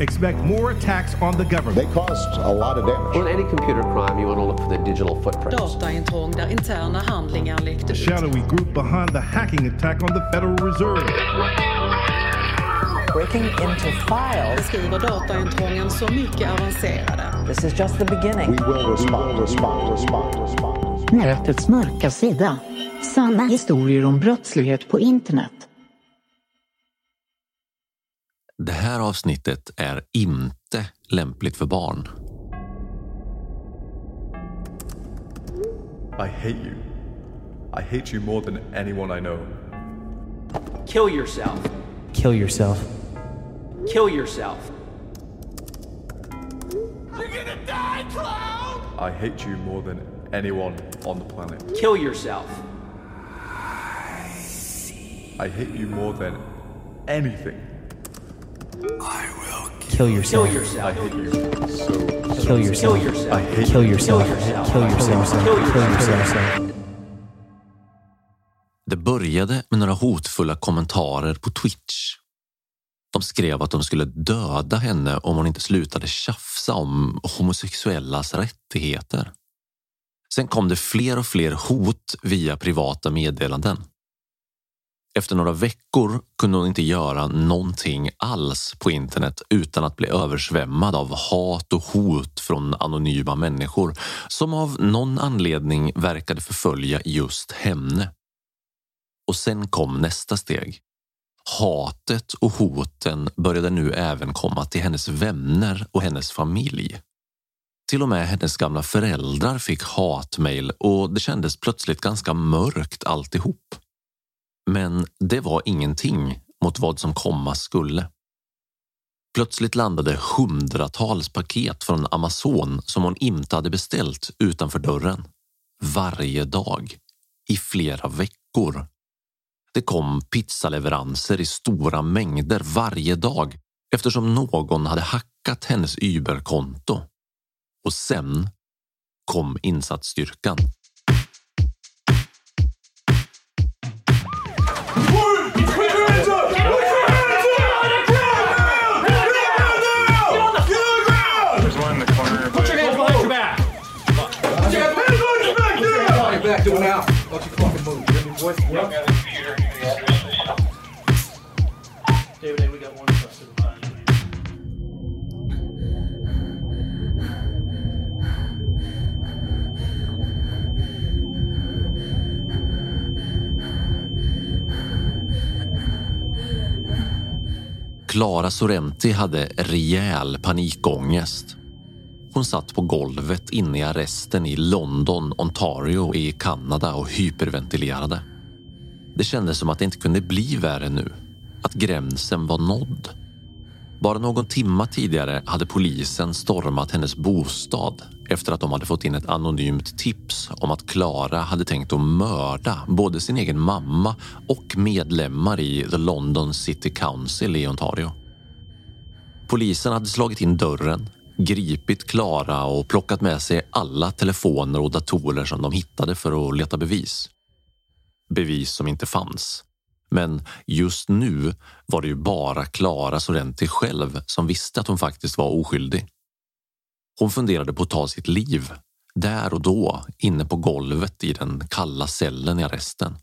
Expect more attacks on the government. They caused a lot of damage. On any computer crime, you want to look for the digital footprint. Dataintrång där interna handlingar läckte ut. shadowy group behind the hacking attack on the Federal Reserve. Breaking into files. Beskriver dataintrången så mycket avancerade. This is just the beginning. We will respond, respond, respond, respond. Nätets mörka sida. Sanna historier om brottslighet på internet. Det här avsnittet är inte lämpligt för barn. I hate you. I hate you more than anyone I know. Kill yourself. Kill yourself. Kill yourself. You're gonna die, clown! I hate you more than anyone on the planet. Kill yourself. I hate you more than anything. Kill yourself. Kill yourself. I hate you so. Kill yourself. Kill yourself. I hate Kill you. yourself. Kill yourself. Kill yourself. Kill yourself. Kill yourself. Det började med några hotfulla kommentarer på Twitch. De skrev att de skulle döda henne om hon inte slutade tjafsa om homosexuellas rättigheter. Sen kom det fler och fler hot via privata meddelanden. Efter några veckor kunde hon inte göra någonting alls på internet utan att bli översvämmad av hat och hot från anonyma människor som av någon anledning verkade förfölja just henne. Och sen kom nästa steg. Hatet och hoten började nu även komma till hennes vänner och hennes familj. Till och med hennes gamla föräldrar fick hatmejl och det kändes plötsligt ganska mörkt alltihop. Men det var ingenting mot vad som komma skulle. Plötsligt landade hundratals paket från Amazon som hon inte hade beställt utanför dörren. Varje dag. I flera veckor. Det kom pizzaleveranser i stora mängder varje dag eftersom någon hade hackat hennes Uber-konto. Och sen kom insatsstyrkan. Clara Sorrenti hade rejäl panikångest. Hon satt på golvet inne i arresten i London, Ontario i Kanada och hyperventilerade. Det kändes som att det inte kunde bli värre nu. Att gränsen var nådd. Bara någon timma tidigare hade polisen stormat hennes bostad efter att de hade fått in ett anonymt tips om att Clara hade tänkt att mörda både sin egen mamma och medlemmar i The London City Council i Ontario. Polisen hade slagit in dörren, gripit Clara och plockat med sig alla telefoner och datorer som de hittade för att leta bevis. Bevis som inte fanns. Men just nu var det ju bara Clara Sorrenti själv som visste att hon faktiskt var oskyldig. Hon funderade på att ta sitt liv, där och då, inne på golvet i den kalla cellen i arresten.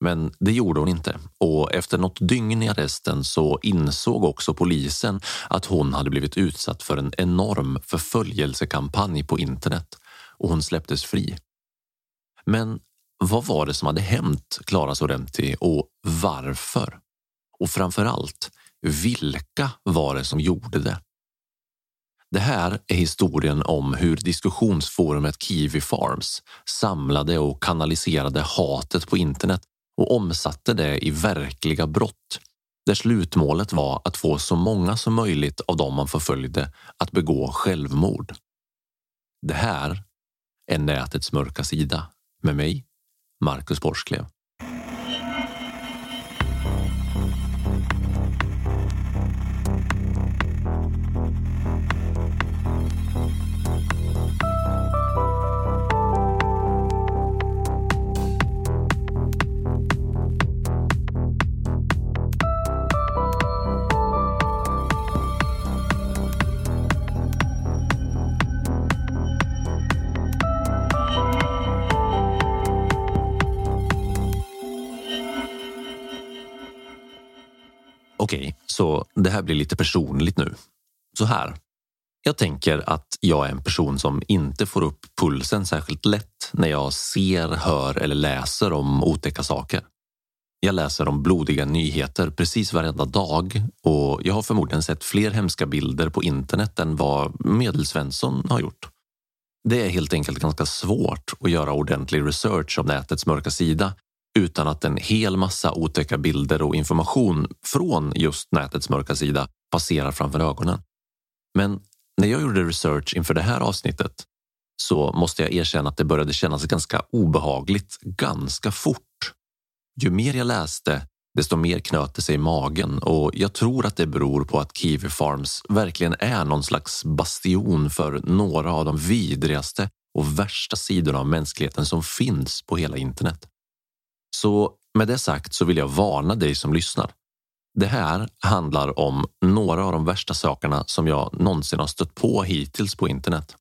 Men det gjorde hon inte och efter något dygn i arresten så insåg också polisen att hon hade blivit utsatt för en enorm förföljelsekampanj på internet och hon släpptes fri. Men vad var det som hade hänt Clara Sorrenti och varför? Och framför allt, vilka var det som gjorde det? Det här är historien om hur diskussionsforumet Kiwi Farms samlade och kanaliserade hatet på internet och omsatte det i verkliga brott där slutmålet var att få så många som möjligt av dem man förföljde att begå självmord. Det här är nätets mörka sida med mig, Marcus Borsklev. Okej, så det här blir lite personligt nu. Så här. Jag tänker att jag är en person som inte får upp pulsen särskilt lätt när jag ser, hör eller läser om otäcka saker. Jag läser om blodiga nyheter precis varenda dag och jag har förmodligen sett fler hemska bilder på internet än vad Medelsvensson har gjort. Det är helt enkelt ganska svårt att göra ordentlig research om nätets mörka sida utan att en hel massa otäcka bilder och information från just nätets mörka sida passerar framför ögonen. Men när jag gjorde research inför det här avsnittet så måste jag erkänna att det började kännas ganska obehagligt ganska fort. Ju mer jag läste, desto mer knöt det sig i magen och jag tror att det beror på att Kiwi Farms verkligen är någon slags bastion för några av de vidrigaste och värsta sidorna av mänskligheten som finns på hela internet. Så med det sagt så vill jag varna dig som lyssnar. Det här handlar om några av de värsta sakerna som jag någonsin har stött på hittills på internet.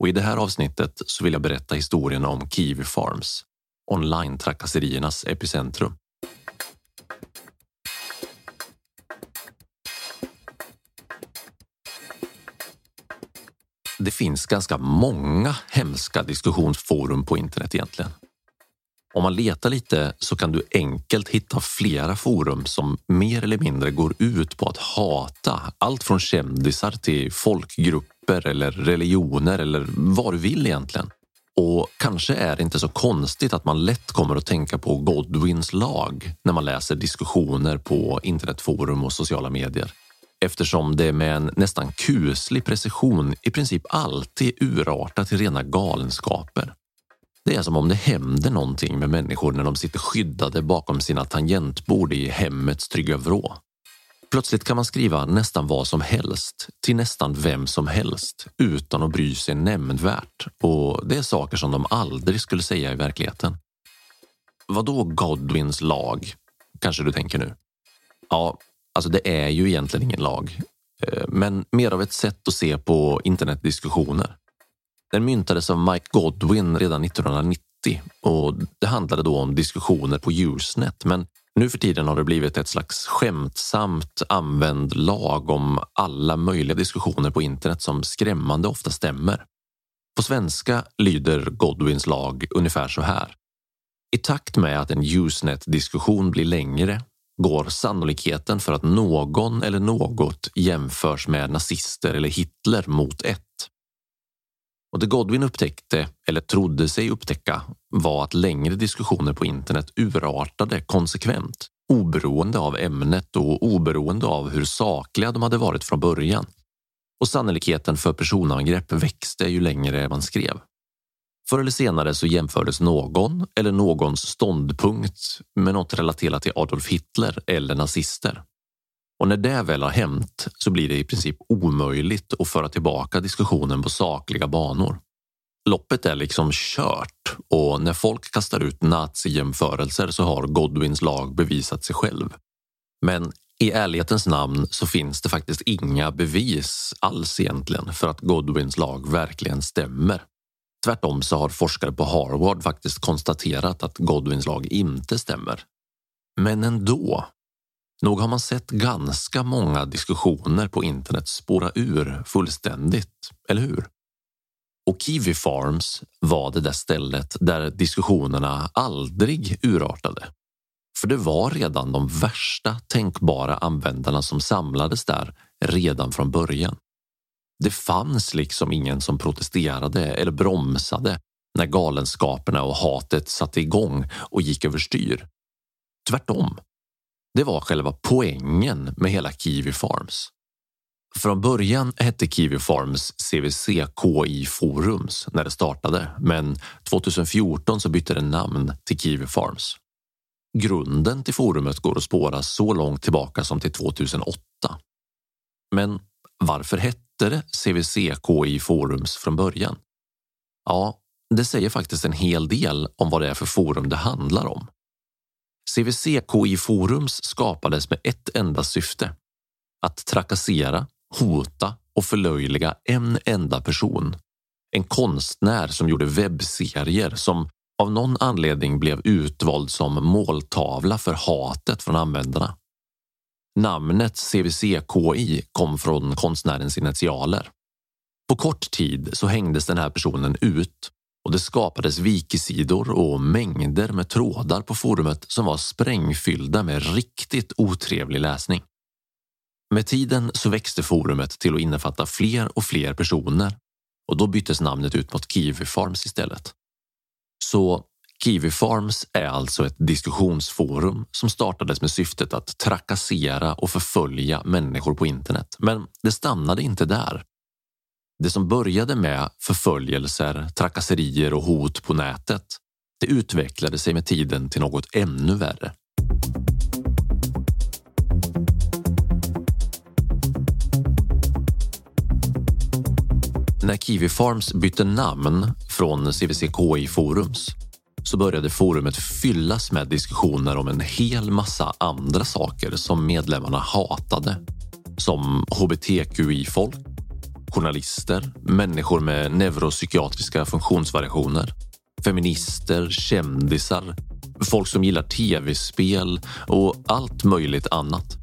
Och i det här avsnittet så vill jag berätta historien om Kiwi Farms, online-trakasseriernas epicentrum. Det finns ganska många hemska diskussionsforum på internet egentligen. Om man letar lite så kan du enkelt hitta flera forum som mer eller mindre går ut på att hata allt från kändisar till folkgrupper eller religioner eller vad du vill egentligen. Och kanske är det inte så konstigt att man lätt kommer att tänka på Godwins lag när man läser diskussioner på internetforum och sociala medier. Eftersom det med en nästan kuslig precision i princip alltid urartar till rena galenskaper. Det är som om det händer någonting med människor när de sitter skyddade bakom sina tangentbord i hemmets trygga vrå. Plötsligt kan man skriva nästan vad som helst till nästan vem som helst utan att bry sig nämnvärt och det är saker som de aldrig skulle säga i verkligheten. Vad då Godwins lag? Kanske du tänker nu? Ja, alltså det är ju egentligen ingen lag, eh, men mer av ett sätt att se på internetdiskussioner. Den myntades av Mike Godwin redan 1990 och det handlade då om diskussioner på Usenet. Men nu för tiden har det blivit ett slags skämtsamt använd lag om alla möjliga diskussioner på internet som skrämmande ofta stämmer. På svenska lyder Godwins lag ungefär så här. I takt med att en Usenet-diskussion blir längre går sannolikheten för att någon eller något jämförs med nazister eller Hitler mot ett. Och det Godwin upptäckte, eller trodde sig upptäcka, var att längre diskussioner på internet urartade konsekvent, oberoende av ämnet och oberoende av hur sakliga de hade varit från början. Och sannolikheten för personangrepp växte ju längre man skrev. Förr eller senare så jämfördes någon eller någons ståndpunkt med något relaterat till Adolf Hitler eller nazister. Och när det väl har hänt så blir det i princip omöjligt att föra tillbaka diskussionen på sakliga banor. Loppet är liksom kört och när folk kastar ut nazijämförelser så har Godwins lag bevisat sig själv. Men i ärlighetens namn så finns det faktiskt inga bevis alls egentligen för att Godwins lag verkligen stämmer. Tvärtom så har forskare på Harvard faktiskt konstaterat att Godwins lag inte stämmer. Men ändå. Nog har man sett ganska många diskussioner på internet spåra ur fullständigt, eller hur? Och Kiwi Farms var det där stället där diskussionerna aldrig urartade. För det var redan de värsta tänkbara användarna som samlades där redan från början. Det fanns liksom ingen som protesterade eller bromsade när galenskaperna och hatet satte igång och gick överstyr. Tvärtom. Det var själva poängen med hela Kiwi Farms. Från början hette Kiwi Farms CVC KI Forums när det startade, men 2014 så bytte det namn till Kiwi Farms. Grunden till forumet går att spåra så långt tillbaka som till 2008. Men varför hette det CVC-KI Forums från början? Ja, det säger faktiskt en hel del om vad det är för forum det handlar om. CVC-KI Forums skapades med ett enda syfte. Att trakassera, hota och förlöjliga en enda person. En konstnär som gjorde webbserier som av någon anledning blev utvald som måltavla för hatet från användarna. Namnet CVC-KI kom från konstnärens initialer. På kort tid så hängdes den här personen ut och det skapades wikisidor och mängder med trådar på forumet som var sprängfyllda med riktigt otrevlig läsning. Med tiden så växte forumet till att innefatta fler och fler personer och då byttes namnet ut mot Kiwi Farms istället. Så Kiwi Farms är alltså ett diskussionsforum som startades med syftet att trakassera och förfölja människor på internet. Men det stannade inte där. Det som började med förföljelser, trakasserier och hot på nätet, det utvecklade sig med tiden till något ännu värre. När Kiwi Farms bytte namn från CVCKI Forums så började forumet fyllas med diskussioner om en hel massa andra saker som medlemmarna hatade. Som hbtqi-folk, journalister, människor med neuropsykiatriska funktionsvariationer, feminister, kändisar, folk som gillar tv-spel och allt möjligt annat.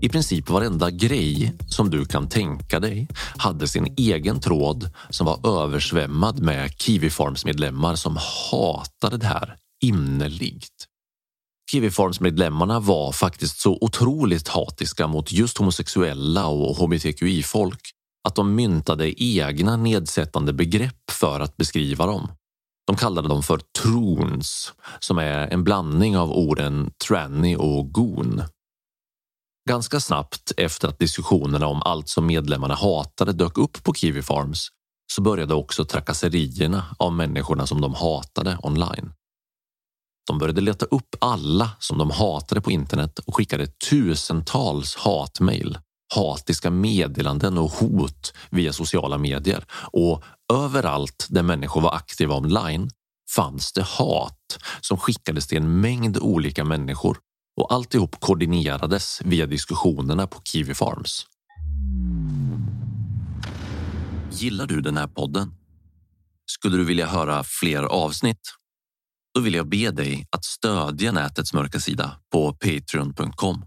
I princip varenda grej som du kan tänka dig hade sin egen tråd som var översvämmad med Kiwifarms-medlemmar som hatade det här innerligt. Kiwifarms-medlemmarna var faktiskt så otroligt hatiska mot just homosexuella och hbtqi-folk att de myntade egna nedsättande begrepp för att beskriva dem. De kallade dem för troons, som är en blandning av orden tranny och goon. Ganska snabbt efter att diskussionerna om allt som medlemmarna hatade dök upp på Kiwi Farms så började också trakasserierna av människorna som de hatade online. De började leta upp alla som de hatade på internet och skickade tusentals hatmejl, hatiska meddelanden och hot via sociala medier. Och överallt där människor var aktiva online fanns det hat som skickades till en mängd olika människor och alltihop koordinerades via diskussionerna på Kiwi Farms. Gillar du den här podden? Skulle du vilja höra fler avsnitt? då vill jag be dig att stödja nätets mörka sida på patreon.com.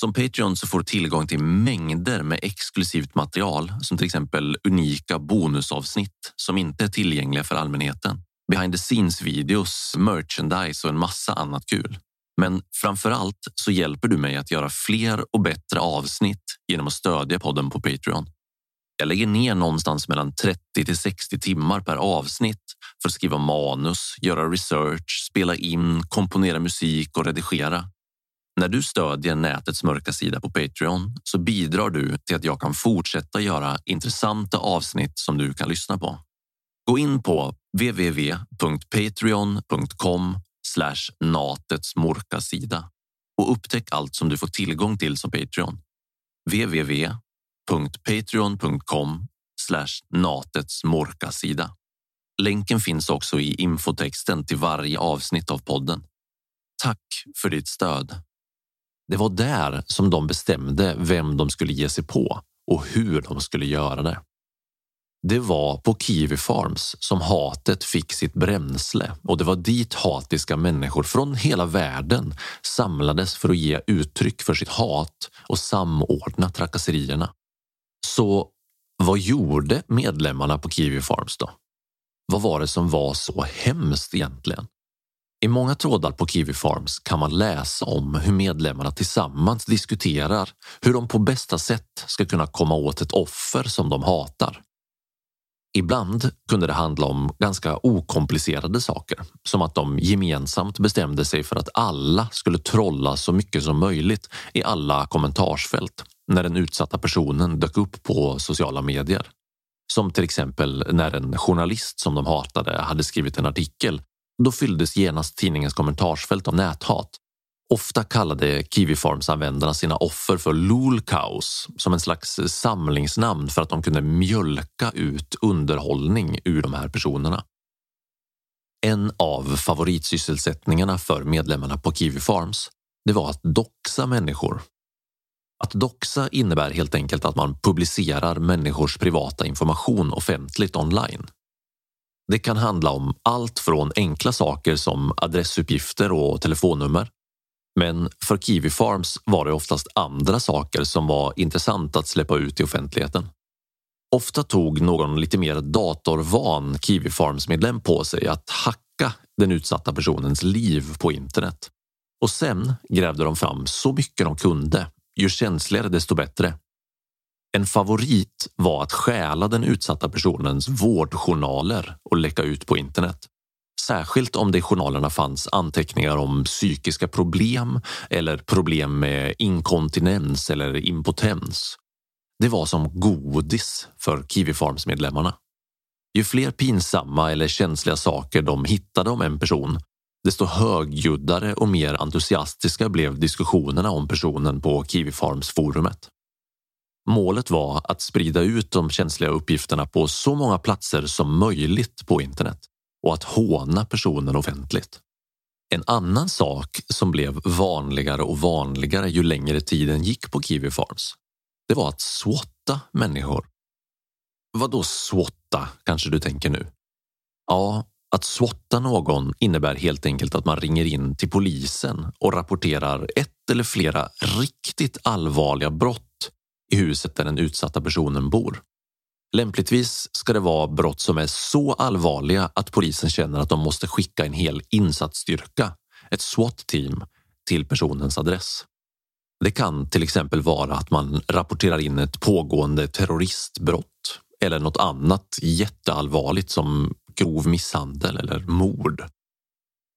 Som Patreon så får du tillgång till mängder med exklusivt material som till exempel unika bonusavsnitt som inte är tillgängliga för allmänheten. Behind the scenes-videos, merchandise och en massa annat kul. Men framför allt så hjälper du mig att göra fler och bättre avsnitt genom att stödja podden på Patreon. Jag lägger ner någonstans mellan 30 till 60 timmar per avsnitt för att skriva manus, göra research, spela in, komponera musik och redigera. När du stödjer nätets mörka sida på Patreon så bidrar du till att jag kan fortsätta göra intressanta avsnitt som du kan lyssna på. Gå in på www.patreon.com natets mörka sida och upptäck allt som du får tillgång till som Patreon. www.patreon.com natets mörka sida. Länken finns också i infotexten till varje avsnitt av podden. Tack för ditt stöd. Det var där som de bestämde vem de skulle ge sig på och hur de skulle göra det. Det var på Kiwi Farms som hatet fick sitt bränsle och det var dit hatiska människor från hela världen samlades för att ge uttryck för sitt hat och samordna trakasserierna. Så vad gjorde medlemmarna på Kiwi Farms då? Vad var det som var så hemskt egentligen? I många trådar på Kiwi Farms kan man läsa om hur medlemmarna tillsammans diskuterar hur de på bästa sätt ska kunna komma åt ett offer som de hatar. Ibland kunde det handla om ganska okomplicerade saker, som att de gemensamt bestämde sig för att alla skulle trolla så mycket som möjligt i alla kommentarsfält när den utsatta personen dök upp på sociala medier. Som till exempel när en journalist som de hatade hade skrivit en artikel. Då fylldes genast tidningens kommentarsfält av näthat. Ofta kallade Kiwi Farms-användarna sina offer för lolcows som en slags samlingsnamn för att de kunde mjölka ut underhållning ur de här personerna. En av favoritsysselsättningarna för medlemmarna på Kiwi Farms det var att doxa människor. Att doxa innebär helt enkelt att man publicerar människors privata information offentligt online. Det kan handla om allt från enkla saker som adressuppgifter och telefonnummer men för Kiwi Farms var det oftast andra saker som var intressant att släppa ut i offentligheten. Ofta tog någon lite mer datorvan Kiwi Farms-medlem på sig att hacka den utsatta personens liv på internet. Och sen grävde de fram så mycket de kunde, ju känsligare desto bättre. En favorit var att stjäla den utsatta personens vårdjournaler och läcka ut på internet. Särskilt om det i journalerna fanns anteckningar om psykiska problem eller problem med inkontinens eller impotens. Det var som godis för Kiwi Farms medlemmarna. Ju fler pinsamma eller känsliga saker de hittade om en person, desto högljuddare och mer entusiastiska blev diskussionerna om personen på Kiwi Farms forumet. Målet var att sprida ut de känsliga uppgifterna på så många platser som möjligt på internet och att håna personen offentligt. En annan sak som blev vanligare och vanligare ju längre tiden gick på Kiwi Farms, det var att swatta människor. Vad då swatta, kanske du tänker nu? Ja, att swatta någon innebär helt enkelt att man ringer in till polisen och rapporterar ett eller flera riktigt allvarliga brott i huset där den utsatta personen bor. Lämpligtvis ska det vara brott som är så allvarliga att polisen känner att de måste skicka en hel insatsstyrka, ett SWAT-team, till personens adress. Det kan till exempel vara att man rapporterar in ett pågående terroristbrott eller något annat jätteallvarligt som grov misshandel eller mord.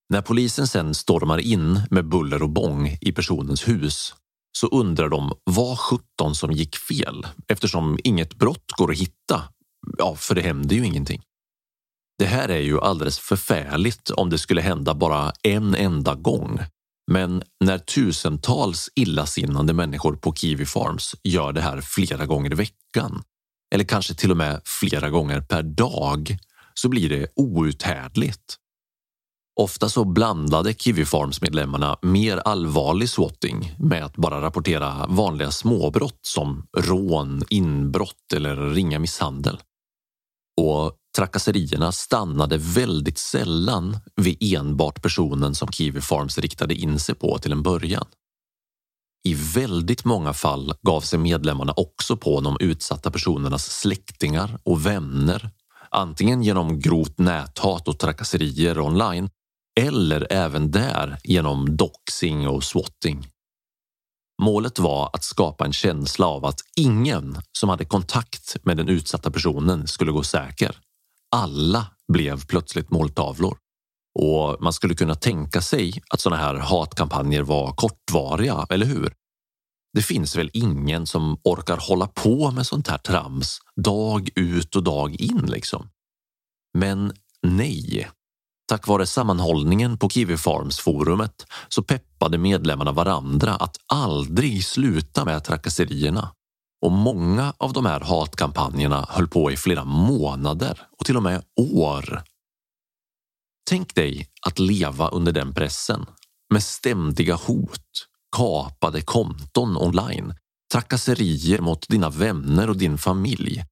När polisen sen stormar in med buller och bång i personens hus så undrar de vad sjutton som gick fel eftersom inget brott går att hitta. Ja, för det händer ju ingenting. Det här är ju alldeles förfärligt om det skulle hända bara en enda gång. Men när tusentals illasinnande människor på Kiwi Farms gör det här flera gånger i veckan eller kanske till och med flera gånger per dag så blir det outhärdligt. Ofta så blandade Kiwi Farms-medlemmarna mer allvarlig swatting med att bara rapportera vanliga småbrott som rån, inbrott eller ringa misshandel. Och trakasserierna stannade väldigt sällan vid enbart personen som Kiwi Farms riktade in sig på till en början. I väldigt många fall gav sig medlemmarna också på de utsatta personernas släktingar och vänner, antingen genom grovt näthat och trakasserier online eller även där genom doxing och swatting. Målet var att skapa en känsla av att ingen som hade kontakt med den utsatta personen skulle gå säker. Alla blev plötsligt måltavlor. Och man skulle kunna tänka sig att sådana här hatkampanjer var kortvariga, eller hur? Det finns väl ingen som orkar hålla på med sånt här trams dag ut och dag in liksom. Men nej. Tack vare sammanhållningen på Kiwi Farms-forumet så peppade medlemmarna varandra att aldrig sluta med trakasserierna. Och många av de här hatkampanjerna höll på i flera månader och till och med år. Tänk dig att leva under den pressen med ständiga hot, kapade konton online, trakasserier mot dina vänner och din familj,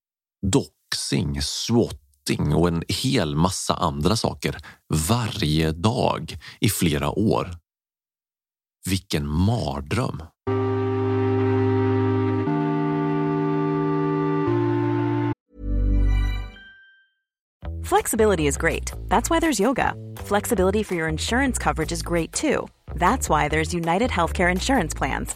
doxing, swat swatting och en hel massa andra saker varje dag i flera år. Vilken mardröm! Flexibility is great. That's why there's yoga. Flexibility for your insurance coverage is great too. That's why there's United Healthcare Insurance Plans.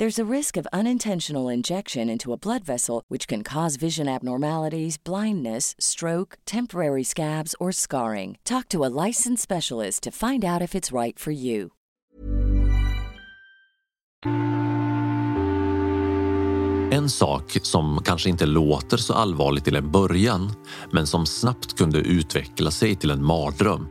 There's a risk of unintentional injection into a blood vessel, which can cause vision abnormalities, blindness, stroke, temporary scabs, or scarring. Talk to a licensed specialist to find out if it's right for you. En sak som kanske inte låter så allvarligt till en början, men som snabbt kunde utveckla sig till en mardröm,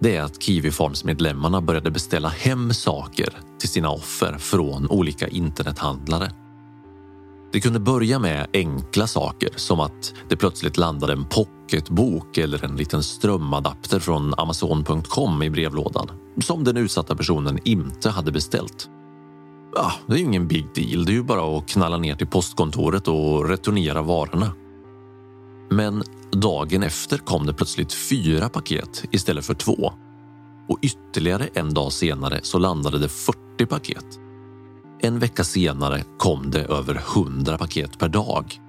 det är att Kiwifarms-medlemmarna började beställa hem saker till sina offer från olika internethandlare. Det kunde börja med enkla saker som att det plötsligt landade en pocketbok eller en liten strömadapter från Amazon.com i brevlådan som den utsatta personen inte hade beställt. Ja, det är ju ingen big deal. Det är ju bara att knalla ner till postkontoret och returnera varorna. Men dagen efter kom det plötsligt fyra paket istället för två. Och ytterligare en dag senare så landade det 40 paket. En vecka senare kom det över 100 paket per dag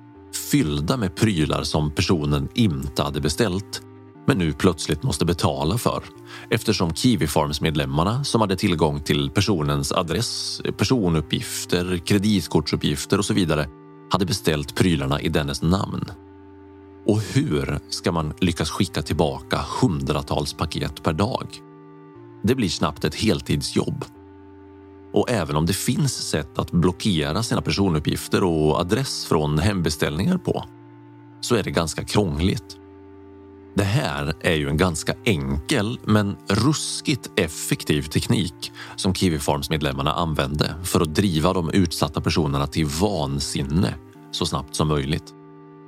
fyllda med prylar som personen inte hade beställt men nu plötsligt måste betala för eftersom Kiwifarms-medlemmarna som hade tillgång till personens adress, personuppgifter, kreditkortsuppgifter och så vidare hade beställt prylarna i dennes namn. Och hur ska man lyckas skicka tillbaka hundratals paket per dag? Det blir snabbt ett heltidsjobb. Och även om det finns sätt att blockera sina personuppgifter och adress från hembeställningar på så är det ganska krångligt. Det här är ju en ganska enkel men ruskigt effektiv teknik som Kiwi Farms-medlemmarna använde för att driva de utsatta personerna till vansinne så snabbt som möjligt.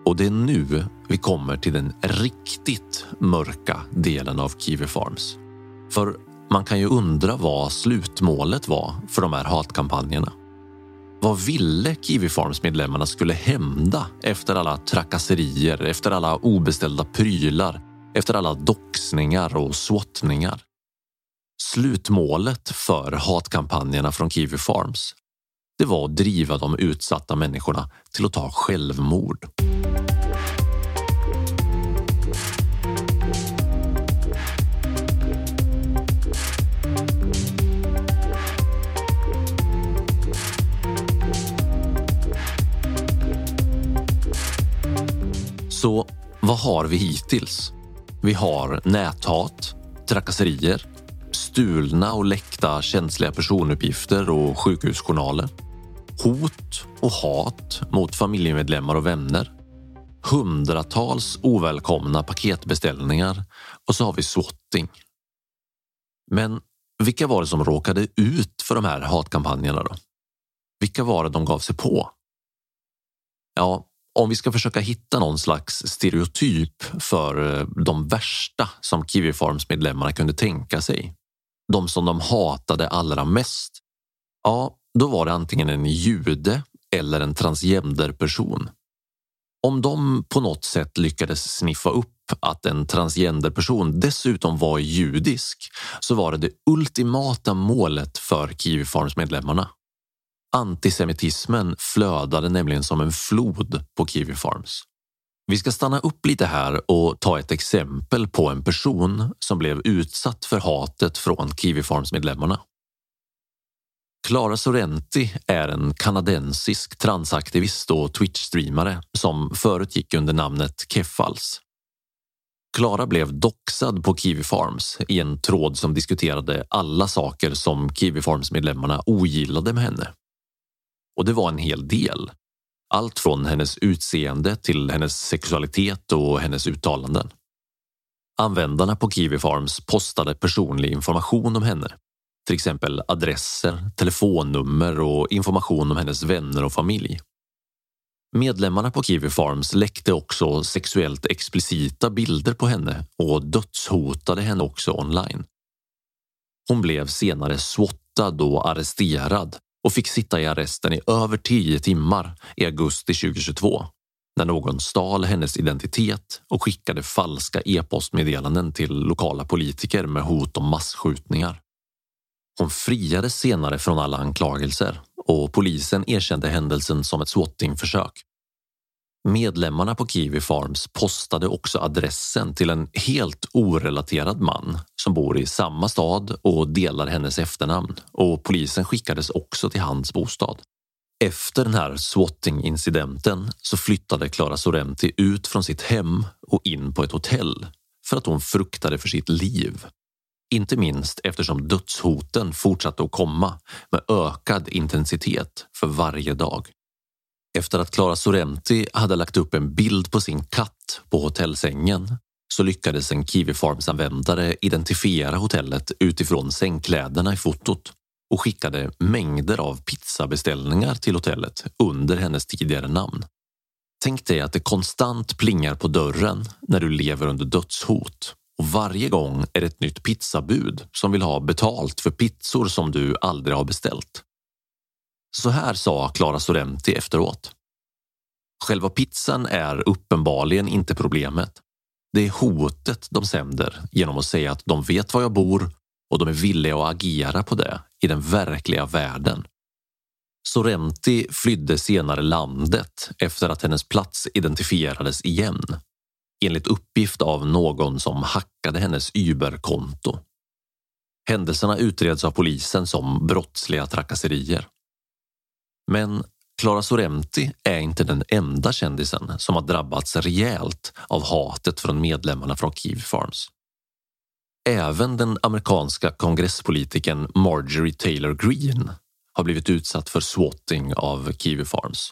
Och det är nu vi kommer till den riktigt mörka delen av Kiwi Farms. För man kan ju undra vad slutmålet var för de här hatkampanjerna. Vad ville Kiwi Farms-medlemmarna skulle hända efter alla trakasserier, efter alla obeställda prylar, efter alla doxningar och swattningar? Slutmålet för hatkampanjerna från Kiwi Farms det var att driva de utsatta människorna till att ta självmord. Så vad har vi hittills? Vi har näthat, trakasserier, stulna och läckta känsliga personuppgifter och sjukhusjournaler, hot och hat mot familjemedlemmar och vänner, hundratals ovälkomna paketbeställningar och så har vi swatting. Men vilka var det som råkade ut för de här hatkampanjerna då? Vilka var det de gav sig på? Ja, om vi ska försöka hitta någon slags stereotyp för eh, de värsta som Kiwi Farms medlemmarna kunde tänka sig, de som de hatade allra mest, ja, då var det antingen en jude eller en transgenderperson. Om de på något sätt lyckades sniffa upp att en transgenderperson dessutom var judisk så var det det ultimata målet för Kiwi Farms medlemmarna. Antisemitismen flödade nämligen som en flod på Kiwi Farms. Vi ska stanna upp lite här och ta ett exempel på en person som blev utsatt för hatet från Kiwi Farms medlemmarna. Clara Sorrenti är en kanadensisk transaktivist och Twitch-streamare som förut gick under namnet Keffals. Klara blev doxad på Kiwi Farms i en tråd som diskuterade alla saker som Kiwi Farms-medlemmarna ogillade med henne. Och det var en hel del. Allt från hennes utseende till hennes sexualitet och hennes uttalanden. Användarna på Kiwi Farms postade personlig information om henne. Till exempel adresser, telefonnummer och information om hennes vänner och familj. Medlemmarna på Kiwi Farms läckte också sexuellt explicita bilder på henne och dödshotade henne också online. Hon blev senare swottad och arresterad och fick sitta i arresten i över tio timmar i augusti 2022 när någon stal hennes identitet och skickade falska e-postmeddelanden till lokala politiker med hot om massskjutningar. Hon friades senare från alla anklagelser och polisen erkände händelsen som ett swattingförsök. Medlemmarna på Kiwi Farms postade också adressen till en helt orelaterad man som bor i samma stad och delar hennes efternamn och polisen skickades också till hans bostad. Efter den här swatting-incidenten så flyttade Clara Sorrenti ut från sitt hem och in på ett hotell för att hon fruktade för sitt liv. Inte minst eftersom dödshoten fortsatte att komma med ökad intensitet för varje dag. Efter att Clara Sorrenti hade lagt upp en bild på sin katt på hotellsängen så lyckades en Kiwi Farms-användare identifiera hotellet utifrån sängkläderna i fotot och skickade mängder av pizzabeställningar till hotellet under hennes tidigare namn. Tänk dig att det konstant plingar på dörren när du lever under dödshot och varje gång är det ett nytt pizzabud som vill ha betalt för pizzor som du aldrig har beställt. Så här sa Clara Sorrenti efteråt. Själva pizzan är uppenbarligen inte problemet. Det är hotet de sänder genom att säga att de vet var jag bor och de är villiga att agera på det i den verkliga världen. Sorrenti flydde senare landet efter att hennes plats identifierades igen enligt uppgift av någon som hackade hennes Uber-konto. Händelserna utreds av polisen som brottsliga trakasserier. Men Clara Sorrenti är inte den enda kändisen som har drabbats rejält av hatet från medlemmarna från Kiwi Farms. Även den amerikanska kongresspolitiken Marjorie Taylor Greene har blivit utsatt för swatting av Kiwi Farms.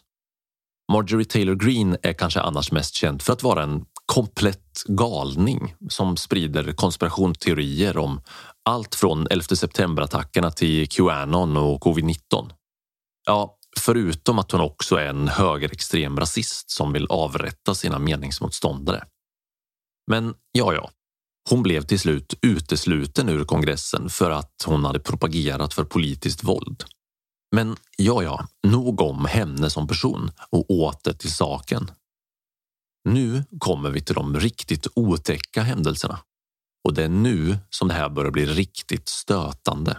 Marjorie Taylor Greene är kanske annars mest känd för att vara en komplett galning som sprider konspirationsteorier om allt från 11 september-attackerna till Qanon och covid-19. Ja, förutom att hon också är en högerextrem rasist som vill avrätta sina meningsmotståndare. Men ja, ja, hon blev till slut utesluten ur kongressen för att hon hade propagerat för politiskt våld. Men ja, ja, nog om henne som person och åter till saken. Nu kommer vi till de riktigt otäcka händelserna. Och det är nu som det här börjar bli riktigt stötande.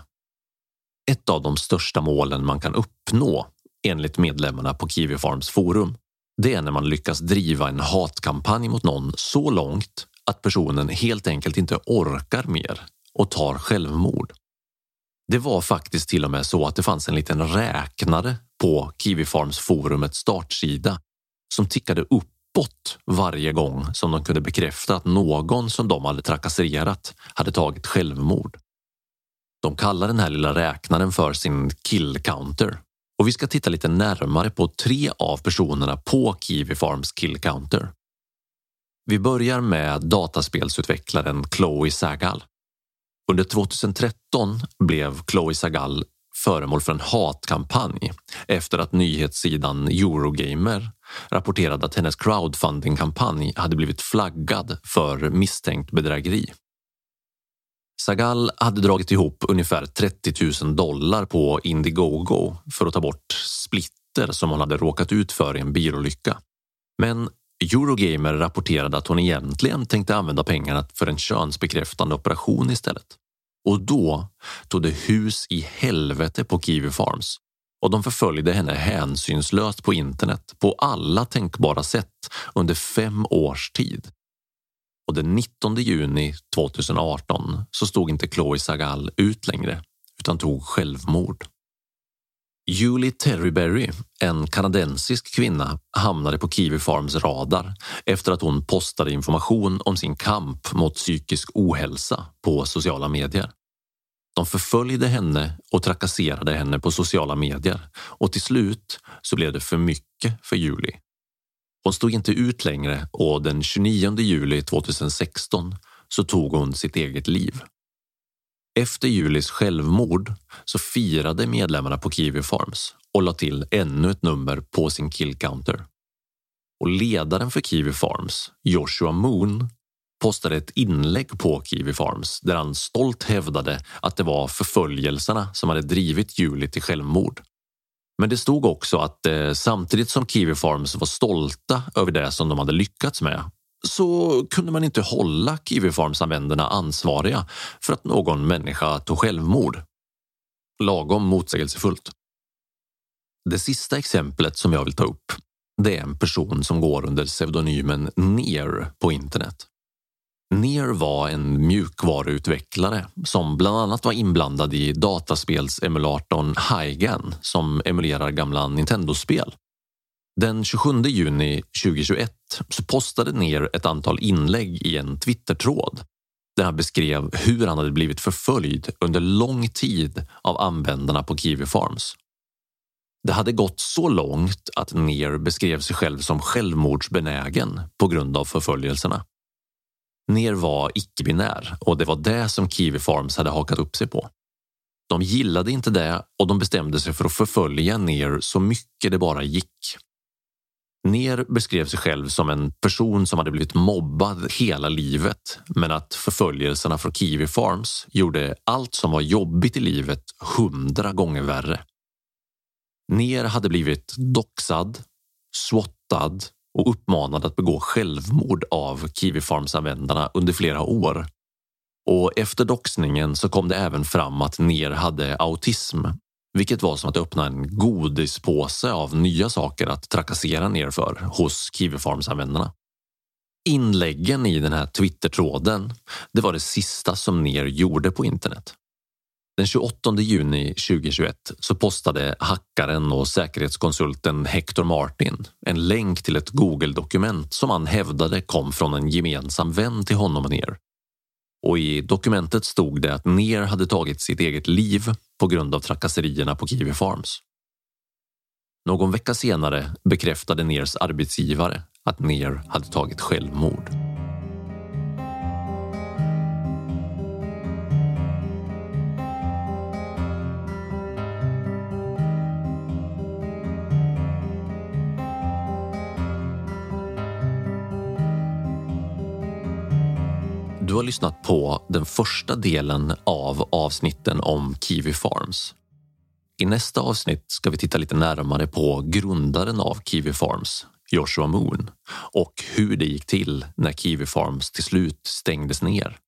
Ett av de största målen man kan uppnå enligt medlemmarna på Kiwi Farms forum det är när man lyckas driva en hatkampanj mot någon så långt att personen helt enkelt inte orkar mer och tar självmord. Det var faktiskt till och med så att det fanns en liten räknare på Kiwi Farms forumets startsida som tickade upp uppåt varje gång som de kunde bekräfta att någon som de hade trakasserat hade tagit självmord. De kallar den här lilla räknaren för sin kill counter och vi ska titta lite närmare på tre av personerna på Kiwi Farms kill counter. Vi börjar med dataspelsutvecklaren Chloe Sagal. Under 2013 blev Chloe Sagal föremål för en hatkampanj efter att nyhetssidan Eurogamer rapporterade att hennes crowdfundingkampanj hade blivit flaggad för misstänkt bedrägeri. Sagal hade dragit ihop ungefär 30 000 dollar på Indiegogo för att ta bort splitter som hon hade råkat ut för i en bilolycka. Men Eurogamer rapporterade att hon egentligen tänkte använda pengarna för en könsbekräftande operation istället. Och då tog det hus i helvete på Kiwi Farms och de förföljde henne hänsynslöst på internet på alla tänkbara sätt under fem års tid. Och den 19 juni 2018 så stod inte Chloe Sagal ut längre utan tog självmord. Julie Terryberry, en kanadensisk kvinna, hamnade på Kiwi Farms radar efter att hon postade information om sin kamp mot psykisk ohälsa på sociala medier. De förföljde henne och trakasserade henne på sociala medier och till slut så blev det för mycket för Julie. Hon stod inte ut längre och den 29 juli 2016 så tog hon sitt eget liv. Efter Julis självmord så firade medlemmarna på Kiwi Farms och la till ännu ett nummer på sin kill counter. Och ledaren för Kiwi Farms, Joshua Moon, postade ett inlägg på Kiwi Farms där han stolt hävdade att det var förföljelserna som hade drivit Julie till självmord. Men det stod också att eh, samtidigt som Kiwi Farms var stolta över det som de hade lyckats med så kunde man inte hålla Kiwi Farms-användarna ansvariga för att någon människa tog självmord. Lagom motsägelsefullt. Det sista exemplet som jag vill ta upp det är en person som går under pseudonymen Near på internet. Near var en mjukvaruutvecklare som bland annat var inblandad i dataspelsemulatorn Hygan som emulerar gamla Nintendo-spel. Den 27 juni 2021 så postade ner ett antal inlägg i en Twittertråd där han beskrev hur han hade blivit förföljd under lång tid av användarna på Kiwi Farms. Det hade gått så långt att Ner beskrev sig själv som självmordsbenägen på grund av förföljelserna. Ner var icke-binär och det var det som Kiwi Farms hade hakat upp sig på. De gillade inte det och de bestämde sig för att förfölja Ner så mycket det bara gick. Ner beskrev sig själv som en person som hade blivit mobbad hela livet men att förföljelserna från Kiwi Farms gjorde allt som var jobbigt i livet hundra gånger värre. Ner hade blivit doxad, swottad och uppmanad att begå självmord av Kiwi Farms-användarna under flera år. Och efter doxningen så kom det även fram att Ner hade autism vilket var som att öppna en godispåse av nya saker att trakassera ner för hos Kiwi Farms-användarna. Inläggen i den här Twitter-tråden, det var det sista som Ner gjorde på internet. Den 28 juni 2021 så postade hackaren och säkerhetskonsulten Hector Martin en länk till ett Google-dokument som han hävdade kom från en gemensam vän till honom och Ner. Och i dokumentet stod det att Ner hade tagit sitt eget liv på grund av trakasserierna på Kiwi Farms. Någon vecka senare bekräftade Ners arbetsgivare att Ner hade tagit självmord. Du har lyssnat på den första delen av avsnitten om Kiwi Farms. I nästa avsnitt ska vi titta lite närmare på grundaren av Kiwi Farms, Joshua Moon och hur det gick till när Kiwi Farms till slut stängdes ner.